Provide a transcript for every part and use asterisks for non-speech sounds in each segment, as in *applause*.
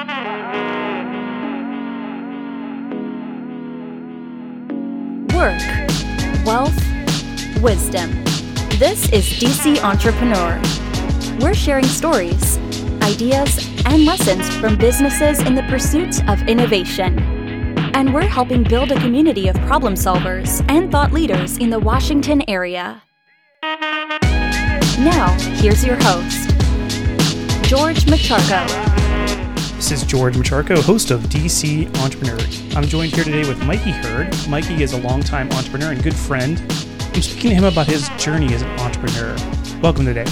Work, wealth, wisdom. This is DC Entrepreneur. We're sharing stories, ideas, and lessons from businesses in the pursuit of innovation. And we're helping build a community of problem solvers and thought leaders in the Washington area. Now, here's your host, George Macharko. This is George Macharko, host of DC Entrepreneur. I'm joined here today with Mikey Hurd. Mikey is a longtime entrepreneur and good friend. I'm speaking to him about his journey as an entrepreneur. Welcome today.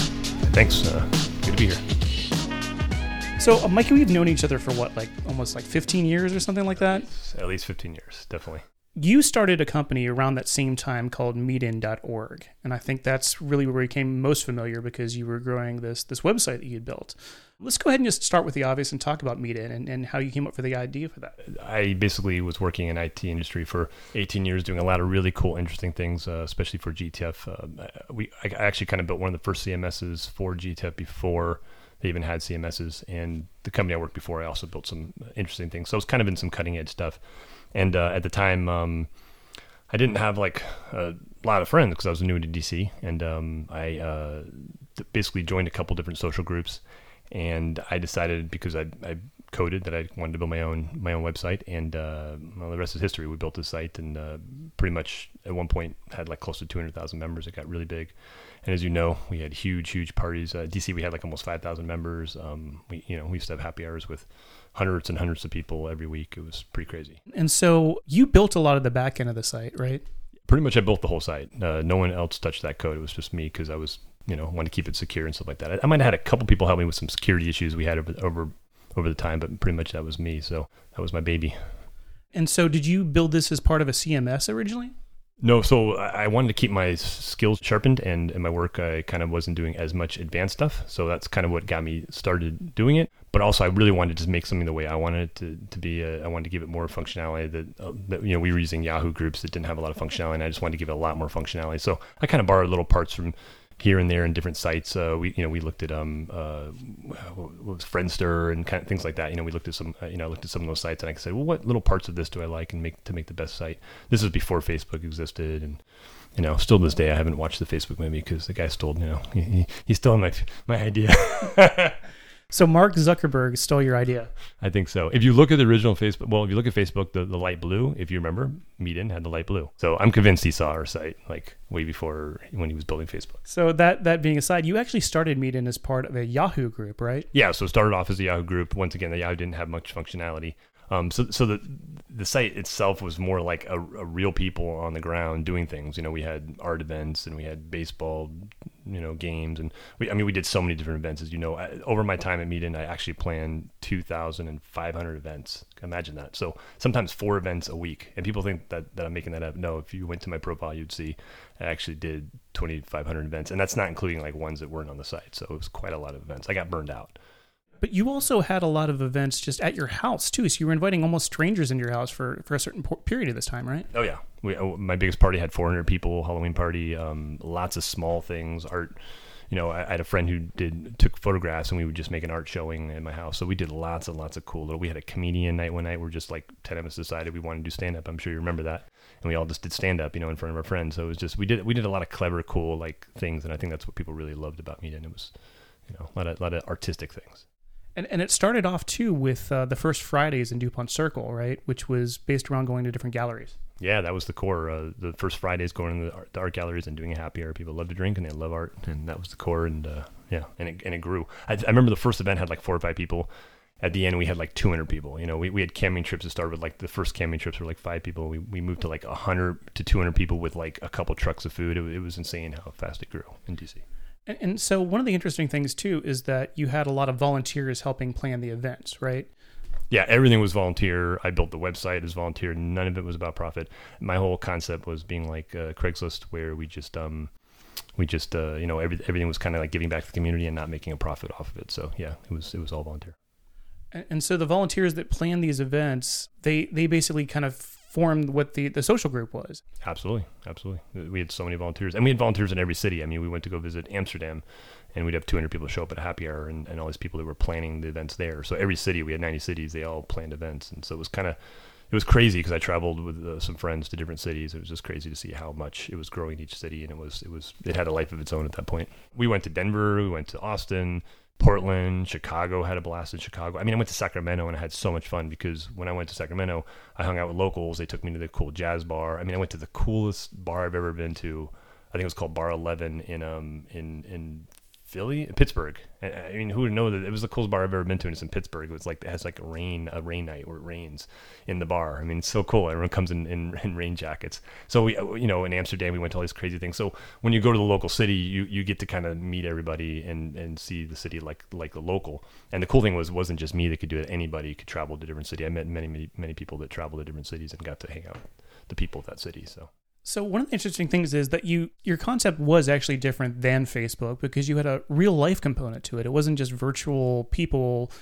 Thanks. Uh, good to be here. So, uh, Mikey, we've known each other for what, like almost like 15 years or something like that? At least 15 years, definitely. You started a company around that same time called meetin.org. And I think that's really where we became most familiar because you were growing this this website that you had built. Let's go ahead and just start with the obvious and talk about Meetin and, and how you came up for the idea for that. I basically was working in IT industry for 18 years, doing a lot of really cool, interesting things, uh, especially for GTF. Uh, we I actually kind of built one of the first CMSs for GTF before they even had CMSs. And the company I worked before, I also built some interesting things. So I was kind of in some cutting edge stuff. And uh, at the time, um, I didn't have like a lot of friends because I was new to DC, and um, I uh, basically joined a couple different social groups and I decided because I, I coded that I wanted to build my own my own website, and uh, well, the rest is history. We built this site, and uh, pretty much at one point had like close to 200,000 members. It got really big, and as you know, we had huge, huge parties. Uh, DC, we had like almost 5,000 members. Um, we, you know, we used to have happy hours with hundreds and hundreds of people every week. It was pretty crazy. And so you built a lot of the back end of the site, right? Pretty much, I built the whole site. Uh, no one else touched that code. It was just me because I was you know want to keep it secure and stuff like that. I, I might have had a couple people help me with some security issues we had over over over the time, but pretty much that was me. So that was my baby. And so, did you build this as part of a CMS originally? No, so I wanted to keep my skills sharpened, and in my work, I kind of wasn't doing as much advanced stuff. So that's kind of what got me started doing it. But also, I really wanted to just make something the way I wanted it to, to be. A, I wanted to give it more functionality. That, uh, that you know, we were using Yahoo groups that didn't have a lot of functionality, and I just wanted to give it a lot more functionality. So I kind of borrowed little parts from here and there in different sites. Uh, we you know we looked at um uh, what was Friendster and kind of things like that. You know we looked at some uh, you know looked at some of those sites and I said well what little parts of this do I like and make to make the best site. This is before Facebook existed and you know still to this day I haven't watched the Facebook movie because the guy stole you know he, he stole my my idea. *laughs* So Mark Zuckerberg stole your idea. I think so. If you look at the original Facebook, well, if you look at Facebook, the, the light blue, if you remember, Meetin had the light blue. So I'm convinced he saw our site like way before when he was building Facebook. So that that being aside, you actually started Meetin as part of a Yahoo group, right? Yeah. So started off as a Yahoo group. Once again, the Yahoo didn't have much functionality. Um, so, so the the site itself was more like a, a, real people on the ground doing things. You know, we had art events and we had baseball, you know, games, and we, I mean, we did so many different events. As you know, I, over my time at Meetin, I actually planned 2,500 events. Imagine that. So sometimes four events a week, and people think that that I'm making that up. No, if you went to my profile, you'd see I actually did 2,500 events, and that's not including like ones that weren't on the site. So it was quite a lot of events. I got burned out. But you also had a lot of events just at your house too. So you were inviting almost strangers into your house for, for a certain period of this time, right? Oh yeah, we, oh, my biggest party had 400 people. Halloween party, um, lots of small things, art. You know, I, I, had a friend who did took photographs, and we would just make an art showing in my house. So we did lots and lots of cool little. We had a comedian night one night. Where just like 10 of us decided we wanted to do stand up. I'm sure you remember that, and we all just did stand up, you know, in front of our friends. So it was just we did we did a lot of clever, cool like things, and I think that's what people really loved about me. And it was, you know, a lot of a lot of artistic things. And, and it started off too with uh, the first Fridays in DuPont Circle, right? Which was based around going to different galleries. Yeah, that was the core. Uh, the first Fridays going to the art, the art, galleries and doing a happy hour. People love to drink and they love art, and that was the core. And uh, yeah, and it, and it grew. I, I, remember the first event had like four or five people. At the end, we had like 200 people. You know, we, we had camping trips that started with like the first camping trips were like five people. We, we moved to like 100 to 200 people with like a couple trucks of food. It, it was insane how fast it grew in DC. And, and so one of the interesting things too is that you had a lot of volunteers helping plan the events, right? yeah, everything was volunteer. I built the website as volunteer. None of it was about profit. My whole concept was being like uh, Craigslist, where we just um, we just uh, you know every, everything was kind of like giving back to the community and not making a profit off of it. So yeah, it was it was all volunteer. And so the volunteers that plan these events, they they basically kind of formed what the, the social group was. Absolutely, absolutely. We had so many volunteers, and we had volunteers in every city. I mean, we went to go visit Amsterdam, and we'd have 200 people show up at a happy hour, and, and all these people that were planning the events there. So every city, we had 90 cities, they all planned events, and so it was kind of it was crazy because I traveled with uh, some friends to different cities. It was just crazy to see how much it was growing each city, and it was it was it had a life of its own at that point. We went to Denver, we went to Austin, Portland, Chicago. Had a blast in Chicago. I mean, I went to Sacramento and I had so much fun because when I went to Sacramento, I hung out with locals. They took me to the cool jazz bar. I mean, I went to the coolest bar I've ever been to. I think it was called Bar Eleven in um in in Philly, Pittsburgh. I mean, who would know that it was the coolest bar I've ever been to? And it's in Pittsburgh. It was like it has like a rain, a rain night where it rains in the bar. I mean, it's so cool. Everyone comes in, in, in rain jackets. So we, you know, in Amsterdam, we went to all these crazy things. So when you go to the local city, you, you get to kind of meet everybody and, and see the city like like the local. And the cool thing was, wasn't just me that could do it. Anybody could travel to different city. I met many many many people that traveled to different cities and got to hang out with the people of that city. So so one of the interesting things is that you your concept was actually different than Facebook because you had a real life component to it. It wasn't just virtual people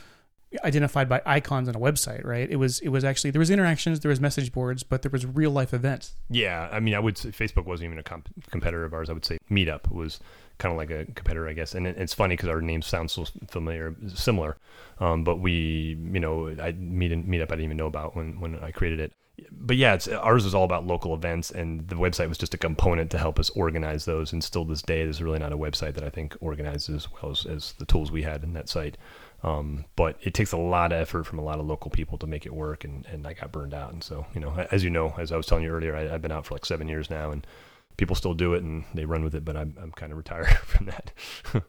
identified by icons on a website, right? It was it was actually there was interactions, there was message boards, but there was real life events. Yeah, I mean, I would say Facebook wasn't even a comp- competitor of ours. I would say Meetup was kind of like a competitor, I guess. And it, it's funny because our names sound so familiar, similar. Um, but we, you know, I meet Meetup I didn't even know about when when I created it but yeah, it's ours was all about local events, and the website was just a component to help us organize those. And still, this day, there's really not a website that I think organizes as well as, as the tools we had in that site. Um, but it takes a lot of effort from a lot of local people to make it work, and, and I got burned out. And so, you know, as you know, as I was telling you earlier, I, have been out for like seven years now, and people still do it and they run with it, but I'm, I'm kind of retired *laughs* from that. *laughs*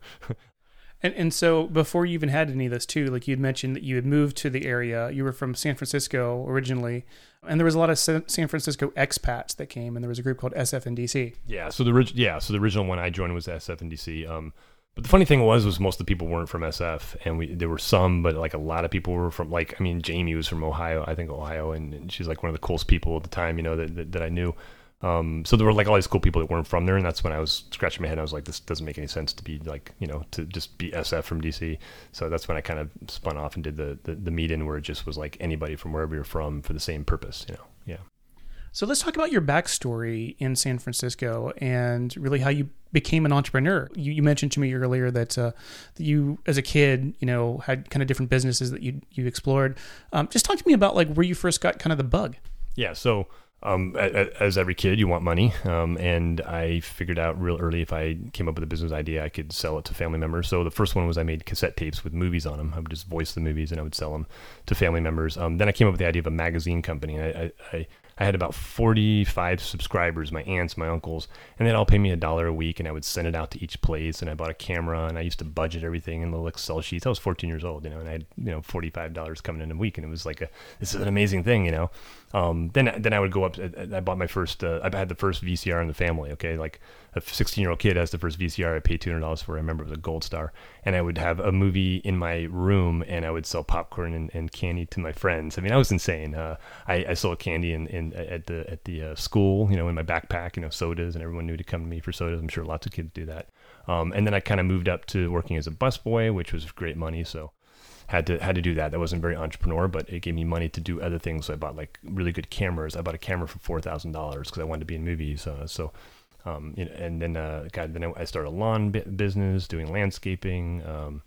And and so before you even had any of this too, like you'd mentioned that you had moved to the area. You were from San Francisco originally, and there was a lot of San Francisco expats that came, and there was a group called SFNDC. Yeah. So the yeah, so the original one I joined was SFNDC. Um, but the funny thing was, was most of the people weren't from SF, and we there were some, but like a lot of people were from like I mean Jamie was from Ohio, I think Ohio, and, and she's like one of the coolest people at the time, you know that that, that I knew. Um, so there were like all these cool people that weren't from there, and that's when I was scratching my head. I was like, this doesn't make any sense to be like, you know, to just be SF from DC. So that's when I kind of spun off and did the the, the meet in where it just was like anybody from wherever you're from for the same purpose, you know. Yeah. So let's talk about your backstory in San Francisco and really how you became an entrepreneur. You, you mentioned to me earlier that, uh, that, you, as a kid, you know, had kind of different businesses that you you explored. Um, just talk to me about like where you first got kind of the bug. Yeah. So um, as every kid, you want money. Um, and I figured out real early if I came up with a business idea, I could sell it to family members. So the first one was I made cassette tapes with movies on them. I would just voice the movies and I would sell them to family members. Um, then I came up with the idea of a magazine company. I, I, I I had about 45 subscribers, my aunts, my uncles, and they'd all pay me a dollar a week, and I would send it out to each place. And I bought a camera, and I used to budget everything in little Excel sheets. I was 14 years old, you know, and I had you know 45 dollars coming in a week, and it was like a this is an amazing thing, you know. Um, then then I would go up. I bought my first. Uh, I had the first VCR in the family. Okay, like a 16 year old kid has the first VCR. I paid 200 dollars for. I remember it was a Gold Star, and I would have a movie in my room, and I would sell popcorn and, and candy to my friends. I mean, I was insane. Uh, I, I sold candy in, in at the at the uh, school, you know, in my backpack, you know, sodas, and everyone knew to come to me for sodas. I'm sure lots of kids do that. Um, and then I kind of moved up to working as a busboy, which was great money. So had to had to do that. That wasn't very entrepreneur, but it gave me money to do other things. So I bought like really good cameras. I bought a camera for four thousand dollars because I wanted to be in movies. Uh, so, um, you know, and then uh, God, then I started a lawn business, doing landscaping. Um,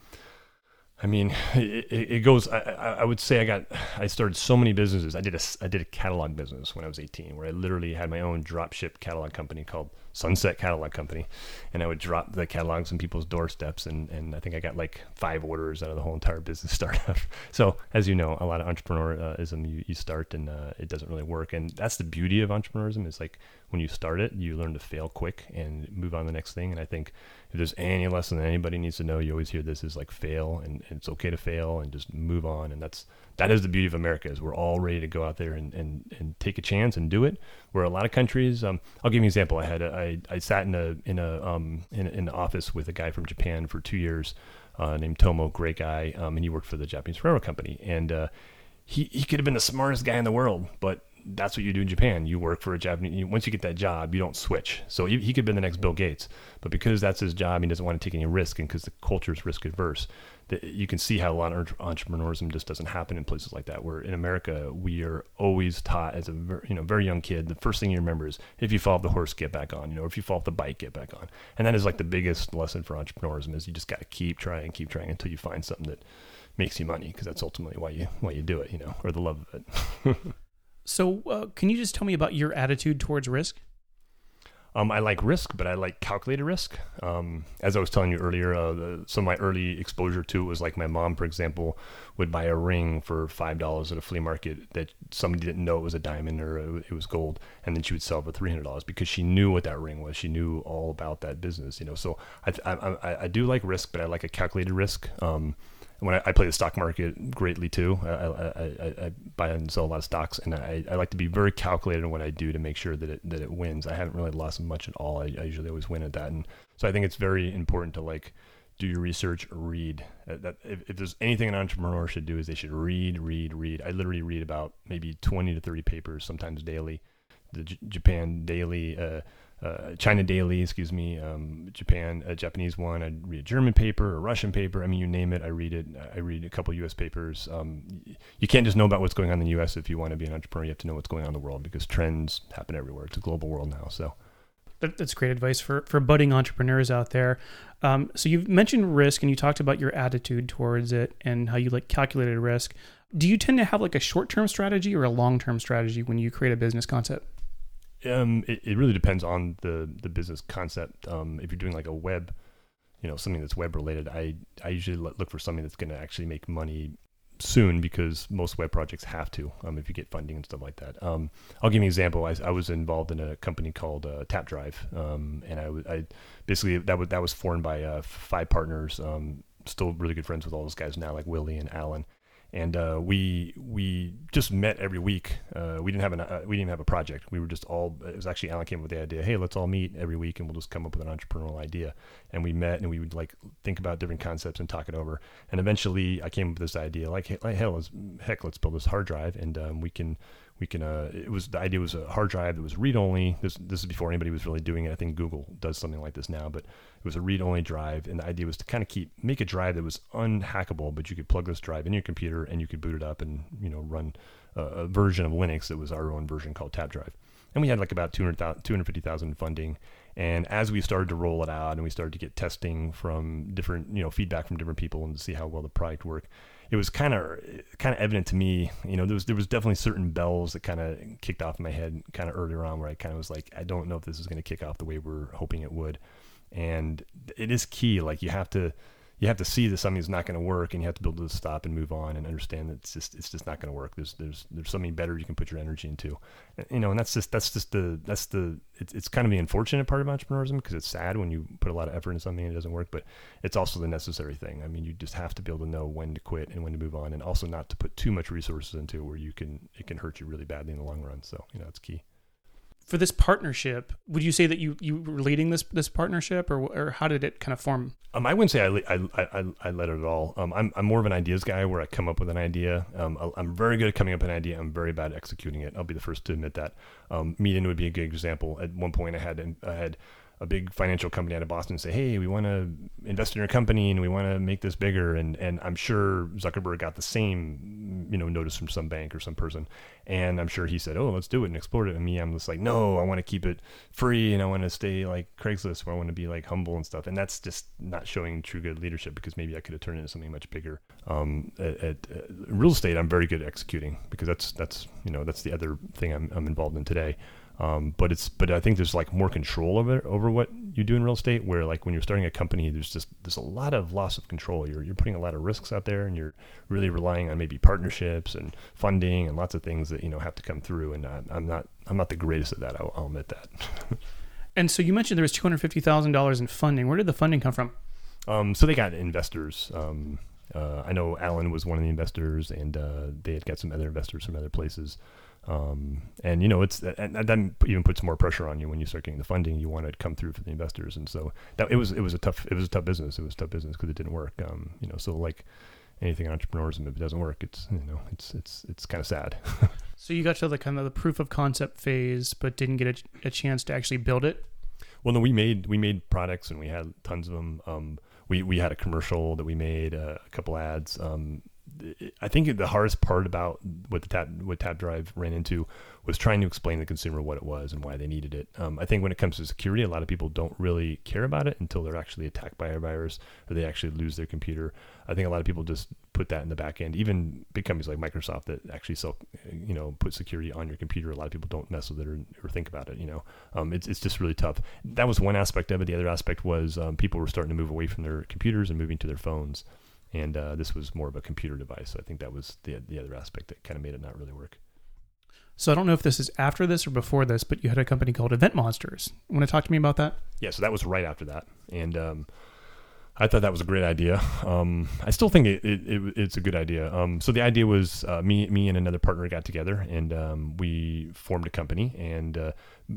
I mean, *laughs* it, it goes. I, I, would say I got. I started so many businesses. I did a I did a catalog business when I was 18, where I literally had my own drop ship catalog company called Sunset Catalog Company, and I would drop the catalogs on people's doorsteps, and and I think I got like five orders out of the whole entire business *laughs* startup. so as you know, a lot of entrepreneurism you, you start and uh, it doesn't really work, and that's the beauty of entrepreneurism is like when you start it, you learn to fail quick and move on to the next thing. And I think if there's any lesson that anybody needs to know, you always hear this is like fail, and, and it's okay to fail and just move on, and that's that is the beauty of America is we're all ready to go out there and, and, and take a chance and do it. Where a lot of countries, um, I'll give you an example. I had a, I, I sat in a in a um in, in an office with a guy from Japan for two years, uh, named Tomo, great guy, um, and he worked for the Japanese railroad company, and uh, he he could have been the smartest guy in the world, but that's what you do in Japan. You work for a Japanese. Once you get that job, you don't switch. So he, he could be the next Bill Gates, but because that's his job, he doesn't want to take any risk, and because the culture is risk adverse, that you can see how a lot of entrepreneurism just doesn't happen in places like that. Where in America, we are always taught as a you know very young kid, the first thing you remember is if you fall off the horse, get back on. You know, if you fall off the bike, get back on. And that is like the biggest lesson for entrepreneurism is you just got to keep trying, keep trying until you find something that makes you money because that's ultimately why you why you do it. You know, or the love of it. *laughs* So, uh, can you just tell me about your attitude towards risk? Um, I like risk, but I like calculated risk. Um, as I was telling you earlier, uh, the, some of my early exposure to it was like my mom, for example, would buy a ring for five dollars at a flea market that somebody didn't know it was a diamond or it was gold, and then she would sell for three hundred dollars because she knew what that ring was. She knew all about that business, you know. So I, I, I, I do like risk, but I like a calculated risk. Um, when I, I, play the stock market greatly too. I, I, I, buy and sell a lot of stocks, and I, like to be very calculated in what I do to make sure that it that it wins. I haven't really lost much at all. I, usually always win at that, and so I think it's very important to like do your research, read. Uh, that if, if, there's anything an entrepreneur should do is they should read, read, read. I literally read about maybe 20 to 30 papers, sometimes daily. The J- Japan Daily. Uh, uh, China Daily, excuse me, um, Japan, a Japanese one. I read a German paper, a Russian paper. I mean, you name it, I read it. I read a couple U.S. papers. Um, you can't just know about what's going on in the U.S. if you want to be an entrepreneur. You have to know what's going on in the world because trends happen everywhere. It's a global world now. So that's great advice for for budding entrepreneurs out there. Um, so you've mentioned risk and you talked about your attitude towards it and how you like calculated risk. Do you tend to have like a short term strategy or a long term strategy when you create a business concept? Um, it, it really depends on the the business concept. Um, if you're doing like a web, you know, something that's web related, I I usually look for something that's going to actually make money soon because most web projects have to um, if you get funding and stuff like that. Um, I'll give you an example. I, I was involved in a company called uh, Tapdrive, um, and I, I basically that was that was formed by uh, five partners. Um, still really good friends with all those guys now, like Willie and Alan and uh, we we just met every week. Uh, we didn't have an uh, we didn't have a project. We were just all. It was actually Alan came up with the idea. Hey, let's all meet every week, and we'll just come up with an entrepreneurial idea. And we met, and we would like think about different concepts and talk it over. And eventually, I came up with this idea. Like, hey, like hell, let's, heck, let's build this hard drive, and um, we can we can uh, it was the idea was a hard drive that was read only. This this is before anybody was really doing it. I think google does something like this now but it was a read only drive. And the idea was to kind of keep make a drive that was unhackable but you could plug this drive in your computer and you could boot it up and you know run a, a version of linux that was our own version called tap drive. And we had like about 250,000 funding. And as we started to roll it out and we started to get testing from different you know feedback from different people and to see how well the product worked it was kind of kind of evident to me. You know, there was there was definitely certain bells that kind of kicked off in my head kind of earlier on, where I kind of was like, I don't know if this is going to kick off the way we're hoping it would. And it is key. Like you have to you have to see that something's not going to work, and you have to be able to stop and move on and understand that it's just it's just not going to work. There's there's there's something better you can put your energy into, you know. And that's just that's just the that's the it's it's kind of the unfortunate part of entrepreneurship because it's sad when you put a lot of effort into something and it doesn't work, but it's also the necessary thing. I mean, you just have to be able to know when to quit and when to move on, and also not to put too much resources into where you can it can hurt you really badly in the long run. So you know, it's key for this partnership, would you say that you you were leading this this partnership, or or how did it kind of form? Um, I wouldn't say I I, I, I led it at all. Um, I'm I'm more of an ideas guy where I come up with an idea. Um, I'm very good at coming up with an idea. I'm very bad at executing it. I'll be the first to admit that. Um, Meetin would be a good example. At one point, I had I had a big financial company out of Boston say, "Hey, we want to invest in your company and we want to make this bigger." And and I'm sure Zuckerberg got the same, you know, notice from some bank or some person, and I'm sure he said, "Oh, let's do it and explore it." And me, I'm just like, "No, I want to keep it free and I want to stay like Craigslist, where I want to be like humble and stuff." And that's just not showing true good leadership because maybe I could have turned it into something much bigger. Um, at, at uh, real estate, I'm very good at executing because that's that's you know that's the other thing I'm, I'm involved in today. Um, but it's but I think there's like more control over over what you do in real estate. Where like when you're starting a company, there's just there's a lot of loss of control. You're you're putting a lot of risks out there, and you're really relying on maybe partnerships and funding and lots of things that you know have to come through. And I'm, I'm not I'm not the greatest at that. I'll, I'll admit that. *laughs* and so you mentioned there was two hundred fifty thousand dollars in funding. Where did the funding come from? Um, so they got investors. Um, uh, I know Alan was one of the investors, and uh, they had got some other investors from other places. Um, and you know, it's and that even puts more pressure on you when you start getting the funding. You want to come through for the investors, and so that it was it was a tough it was a tough business. It was a tough business because it didn't work. Um, you know, so like anything in entrepreneurism, if it doesn't work, it's you know, it's it's it's kind of sad. *laughs* So you got to the kind of the proof of concept phase, but didn't get a, a chance to actually build it. Well, no, we made we made products and we had tons of them. Um, we we had a commercial that we made, uh, a couple ads. Um, I think the hardest part about what the tap what tap drive ran into was trying to explain to the consumer what it was and why they needed it. Um, I think when it comes to security, a lot of people don't really care about it until they're actually attacked by a virus or they actually lose their computer. I think a lot of people just put that in the back end. Even big companies like Microsoft that actually sell, you know, put security on your computer. A lot of people don't mess with it or, or think about it. You know, um, it's it's just really tough. That was one aspect of it. The other aspect was um, people were starting to move away from their computers and moving to their phones and uh, this was more of a computer device. So I think that was the the other aspect that kind of made it not really work. So I don't know if this is after this or before this, but you had a company called Event Monsters. Want to talk to me about that? Yeah, so that was right after that, and um, I thought that was a great idea. Um, I still think it, it, it, it's a good idea. Um, so the idea was uh, me me and another partner got together and um, we formed a company. And uh,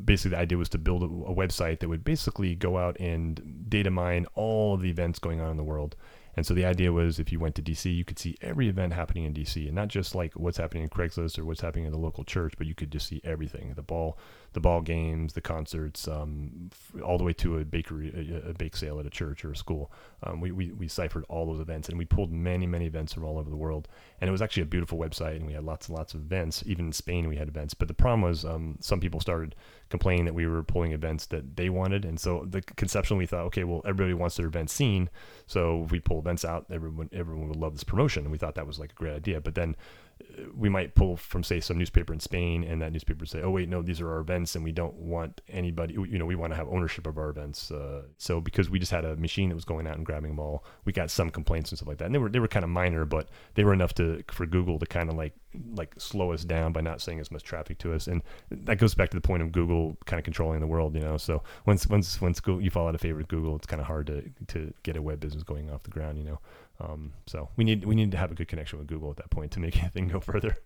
basically the idea was to build a, a, website that would basically go out and data mine all of the events going on in the world and so the idea was if you went to DC, you could see every event happening in DC and not just like what's happening in Craigslist or what's happening in the local church, but you could just see everything the ball, the ball games, the concerts, um, all the way to a bakery, a, a, bake sale at a church or a school. Um, we, we, we ciphered all those events and we pulled many, many events from all over the world. And it was actually a beautiful website and we had lots and lots of events. Even in Spain, we had events. But the problem was um, some people started complaining that we were pulling events that they wanted. And so the conception we thought, okay, well, everybody wants their event seen. So we pull events out, everyone, everyone would love this promotion. And we thought that was like a great idea. But then we might pull from say some newspaper in Spain and that newspaper say oh wait no these are our events and we don't want anybody you know we want to have ownership of our events. Uh, so because we just had a machine that was going out and grabbing them all we got some complaints and stuff like that. And they were they were kind of minor but they were enough to for Google to kind of like like slow us down by not saying as much traffic to us. And that goes back to the point of Google kind of controlling the world you know? So once once once Google, you fall out of favor with Google it's kind of hard to to get a web business going off the ground you know um, so we need we need to have a good connection with Google at that point to make *laughs* anything go further.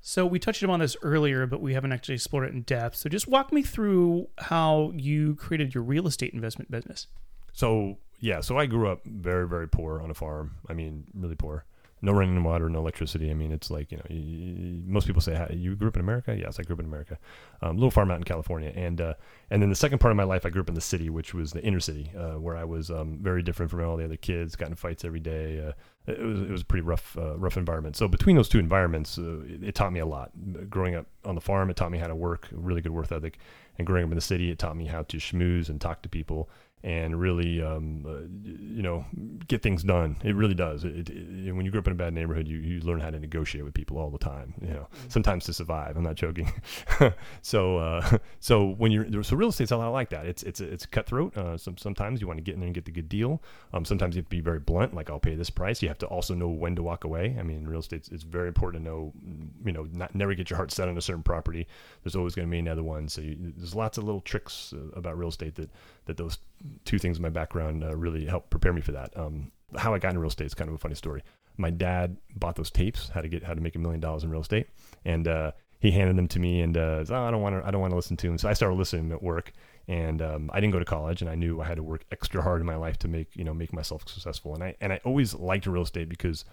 so we touched upon this earlier, but we haven't actually explored it in depth. So just walk me through how you created your real estate investment business. So yeah, so I grew up very very poor on a farm. I mean, really poor no running water, no electricity. I mean, it's like you know, you, most people say, "You grew up in America?" Yes, I grew up in America. Um, little farm out in California, and uh, and then the second part of my life, I grew up in the city, which was the inner city, uh, where I was um, very different from all the other kids, got in fights every day. Uh, it was it was a pretty rough uh, rough environment. So between those two environments, uh, it, it, taught me a lot. Growing up on the farm, it taught me how to work, really good work ethic, and growing up in the city, it taught me how to schmooze and talk to people and really, um, uh, you know, get things done. It really does. It, it, when you grow up in a bad neighborhood, you, you learn how to negotiate with people all the time. You know, mm-hmm. sometimes to survive. I'm not joking. *laughs* so, uh, *laughs* so when you're so real estate's a lot like that. It's it's it's cutthroat. Uh, some, sometimes you want to get in there and get the good deal. Um, sometimes you have to be very blunt, like I'll pay this price. You have to also know when to walk away. I mean, real estate it's very important to know, you know, not never get your heart set on a certain property. There's always going to be another one. So you, there's lots of little tricks uh, about real estate that that those two things in my background uh, really helped prepare me for that. Um, how I got into real estate is kind of a funny story. My dad bought those tapes, how to get how to make a million dollars in real estate, and uh, he handed them to me and uh, oh, I don't want to I don't want to listen to them. So I started listening at work, and um, I didn't go to college, and I knew I had to work extra hard in my life to make you know make myself successful. And I and I always liked real estate because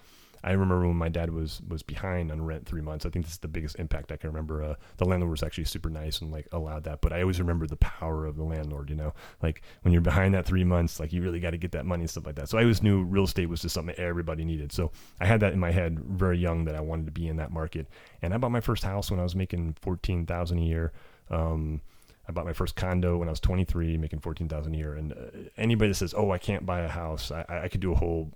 I remember when my dad was was behind on rent three months. I think this is the biggest impact I can remember. Uh, the landlord was actually super nice and like allowed that, but I always remember the power of the landlord. You know, like when you're behind that three months, like you really got to get that money and stuff like that. So I always knew real estate was just something everybody needed. So I had that in my head very young that I wanted to be in that market. And I bought my first house when I was making fourteen thousand a year. Um, I bought my first condo when I was 23, making 14,000 a year. And uh, anybody that says, "Oh, I can't buy a house," I, I could do a whole,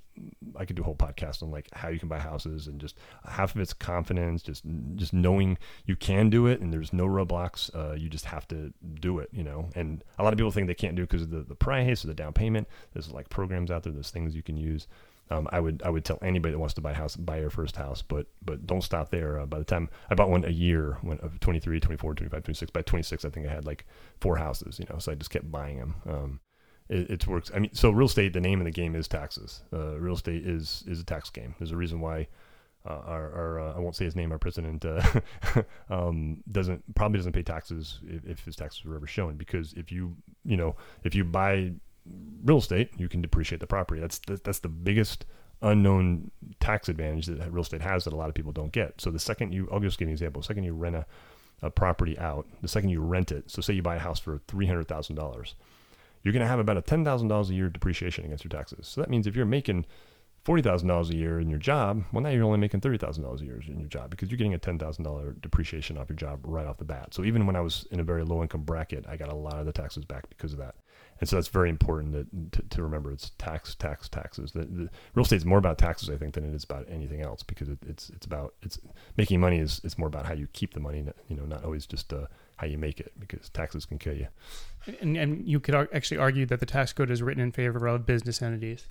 I could do a whole podcast on like how you can buy houses and just half of it's confidence, just just knowing you can do it and there's no roadblocks. Uh, you just have to do it, you know. And a lot of people think they can't do because of the, the price or the down payment. There's like programs out there, there's things you can use. Um, I would I would tell anybody that wants to buy a house buy your first house, but but don't stop there. Uh, by the time I bought one a year, when of 23, 24, 25, 26, by 26, I think I had like four houses. You know, so I just kept buying them. Um, it, it, works. I mean, so real estate. The name of the game is taxes. Uh, real estate is is a tax game. There's a reason why. Uh, our, our uh, I won't say his name. Our president uh, *laughs* um, doesn't probably doesn't pay taxes if, if his taxes were ever shown because if you you know if you buy real estate, you can depreciate the property. That's the, that's the biggest unknown tax advantage that real estate has that a lot of people don't get. So the second you, I'll just give you an example. The second you rent a, a property out, the second you rent it, so say you buy a house for three hundred thousand dollars, you're going to have about a ten thousand dollars a year depreciation against your taxes. So that means if you're making forty thousand dollars a year in your job, well now you're only making thirty thousand dollars a year in your job because you're getting a ten thousand dollar depreciation off your job right off the bat. So even when I was in a very low income bracket, I got a lot of the taxes back because of that. And so that's very important that, to, to remember. It's tax, tax, taxes. The, the real estate is more about taxes, I think, than it is about anything else because it, it's it's about it's making money is it's more about how you keep the money, you know, not always just uh, how you make it because taxes can kill you. And, and you could actually argue that the tax code is written in favor of business entities.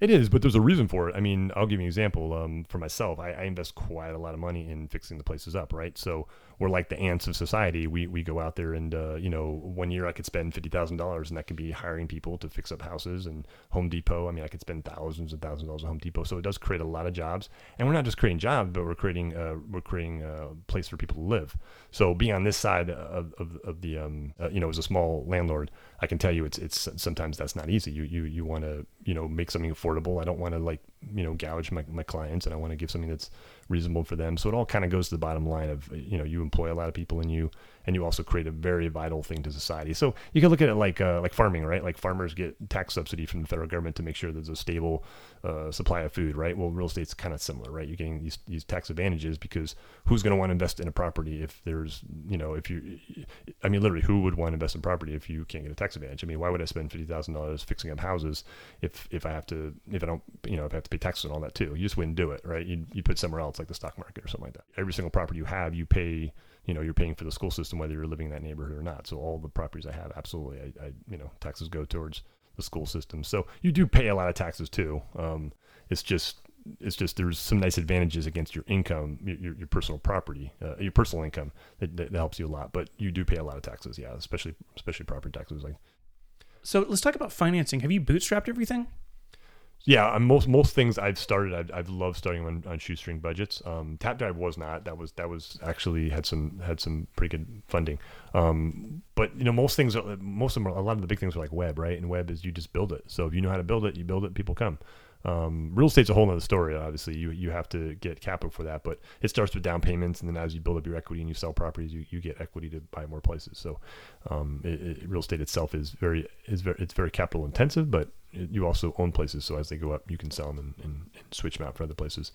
It is, but there's a reason for it. I mean, I'll give you an example. Um, for myself, I, I, invest quite a lot of money in fixing the places up, right? So we're like the ants of society. We we go out there and uh, you know, one year I could spend fifty thousand dollars, and that could be hiring people to fix up houses and Home Depot. I mean, I could spend thousands and thousands of dollars at Home Depot. So it does create a lot of jobs, and we're not just creating jobs, but we're creating uh, we're creating a place for people to live. So being on this side of of, of the um, uh, you know, as a small landlord, I can tell you it's it's sometimes that's not easy. You you you want to you know make something affordable. I don't want to like you know gouge my, my clients, and I want to give something that's reasonable for them. So it all kind of goes to the bottom line of you know you employ a lot of people and you and you also create a very vital thing to society. So you can look at it like uh, like farming, right? Like farmers get tax subsidy from the federal government to make sure there's a stable uh, supply of food, right? Well, real estate's kind of similar, right? You're getting these these tax advantages because who's going to want to invest in a property if there's you know if you, I mean, literally, who would want to invest in property if you can't get a tax advantage? I mean, why would I spend fifty thousand dollars fixing up houses if if I have to if I don't you know if I have to pay taxes and all that too? You just wouldn't do it, right? You you put somewhere else like the stock market or something like that. Every single property you have, you pay you know you're paying for the school system whether you're living in that neighborhood or not. So all the properties I have, absolutely, I, I you know taxes go towards the school system. So you do pay a lot of taxes too. Um, it's just it's just there's some nice advantages against your income, your, your personal property, uh, your personal income that, that, helps you a lot. But you do pay a lot of taxes, yeah, especially especially property taxes. Like, so let's talk about financing. Have you bootstrapped everything? Yeah, most most things I've started, I've, I've loved starting on, on shoestring budgets. Um, Tapdrive was not. That was that was actually had some had some pretty good funding. Um, but you know, most things, are, most of them, are, a lot of the big things are like web, right? And web is you just build it. So if you know how to build it, you build it, people come. Um, real estate's a whole other story. Obviously, you you have to get capital for that, but it starts with down payments, and then as you build up your equity and you sell properties, you, you get equity to buy more places. So, um, it, it, real estate itself is very is very it's very capital intensive, but it, you also own places. So as they go up, you can sell them and, and, and switch them out for other places.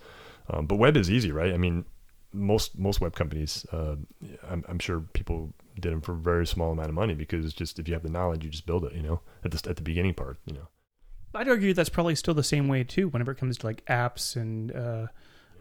Um, but web is easy, right? I mean, most most web companies, uh, I'm, I'm sure people did them for a very small amount of money because just if you have the knowledge, you just build it. You know, at the at the beginning part, you know. I'd argue that's probably still the same way too. Whenever it comes to like apps and uh,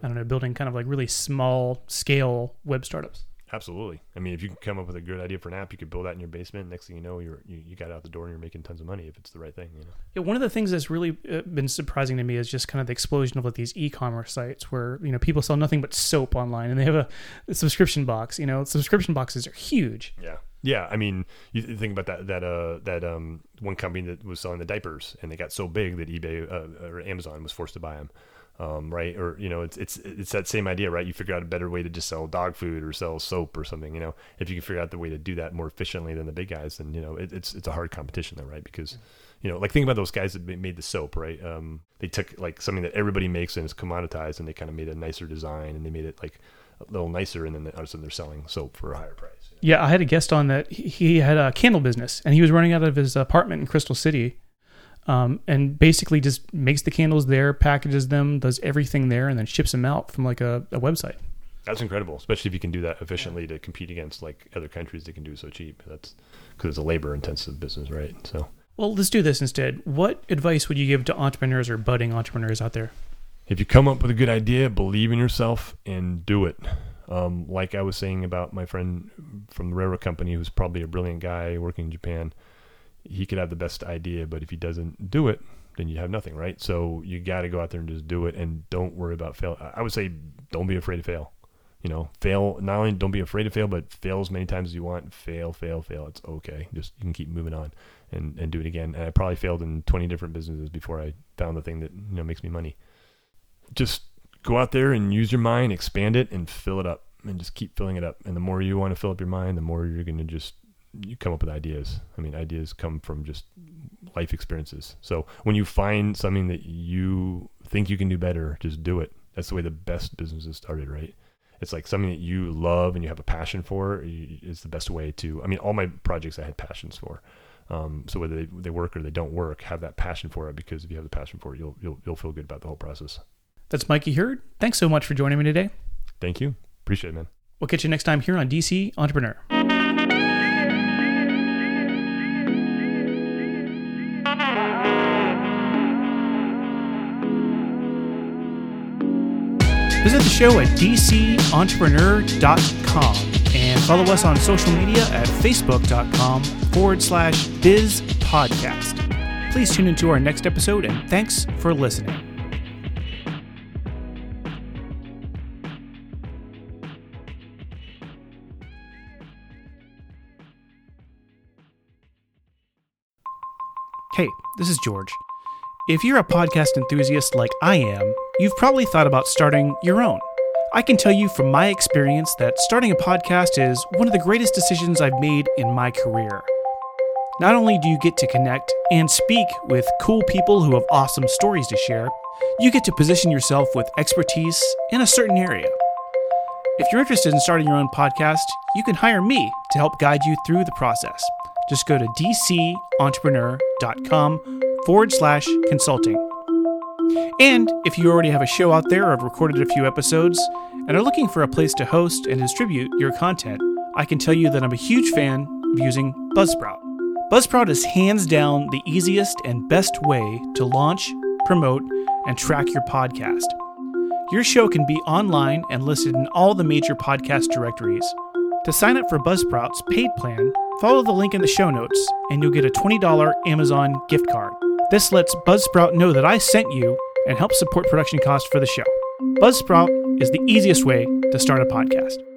I don't know, building kind of like really small scale web startups. Absolutely. I mean, if you can come up with a good idea for an app, you could build that in your basement. Next thing you know, you're you, you got out the door and you're making tons of money if it's the right thing. You know. Yeah. One of the things that's really uh, been surprising to me is just kind of the explosion of like these e-commerce sites where you know people sell nothing but soap online and they have a, a subscription box. You know, subscription boxes are huge. Yeah. Yeah, I mean, you think about that that uh that um one company that was selling the diapers and they got so big that eBay uh, or Amazon was forced to buy them. Um, right? Or you know, it's it's it's that same idea, right? You figure out a better way to just sell dog food or sell soap or something. You know, if you can figure out the way to do that more efficiently than the big guys, then you know it, it's it's a hard competition, though, right? Because you know, like think about those guys that made the soap, right? Um, they took like something that everybody makes and is commoditized, and they kind of made a nicer design, and they made it like a little nicer, and then all of a sudden they're selling soap for a higher price. Yeah, I had a guest on that. He had a candle business, and he was running out of his apartment in Crystal City, um, and basically just makes the candles there, packages them, does everything there, and then ships them out from like a, a website. That's incredible, especially if you can do that efficiently to compete against like other countries that can do so cheap. That's because it's a labor-intensive business, right? So, well, let's do this instead. What advice would you give to entrepreneurs or budding entrepreneurs out there? If you come up with a good idea, believe in yourself and do it. Um, like I was saying about my friend from the railroad company, who's probably a brilliant guy working in Japan, he could have the best idea, but if he doesn't do it, then you have nothing, right? So you got to go out there and just do it, and don't worry about fail. I would say don't be afraid to fail. You know, fail. Not only don't be afraid to fail, but fail as many times as you want. Fail, fail, fail. It's okay. Just you can keep moving on and and do it again. And I probably failed in 20 different businesses before I found the thing that you know makes me money. Just go out there and use your mind, expand it, and fill it up, and just keep filling it up. And the more you want to fill up your mind, the more you're going to just you come up with ideas. I mean, ideas come from just life experiences. So when you find something that you think you can do better, just do it. That's the way the best businesses started, right? It's like something that you love and you have a passion for is the best way to. I mean, all my projects I had passions for. Um, so whether they, they work or they don't work, have that passion for it because if you have the passion for it, you'll you'll you'll feel good about the whole process. That's Mikey Hurd. Thanks so much for joining me today. Thank you. Appreciate it, man. We'll catch you next time here on DC Entrepreneur. Visit the show at dcentrepreneur.com and follow us on social media at facebook.com forward slash biz podcast. Please tune into our next episode and thanks for listening. This is George. If you're a podcast enthusiast like I am, you've probably thought about starting your own. I can tell you from my experience that starting a podcast is one of the greatest decisions I've made in my career. Not only do you get to connect and speak with cool people who have awesome stories to share, you get to position yourself with expertise in a certain area. If you're interested in starting your own podcast, you can hire me to help guide you through the process. Just go to dcentrepreneur.com forward slash consulting. And if you already have a show out there or have recorded a few episodes and are looking for a place to host and distribute your content, I can tell you that I'm a huge fan of using Buzzsprout. Buzzsprout is hands down the easiest and best way to launch, promote, and track your podcast. Your show can be online and listed in all the major podcast directories. To sign up for Buzzsprout's paid plan, follow the link in the show notes and you'll get a $20 Amazon gift card. This lets Buzzsprout know that I sent you and helps support production costs for the show. Buzzsprout is the easiest way to start a podcast.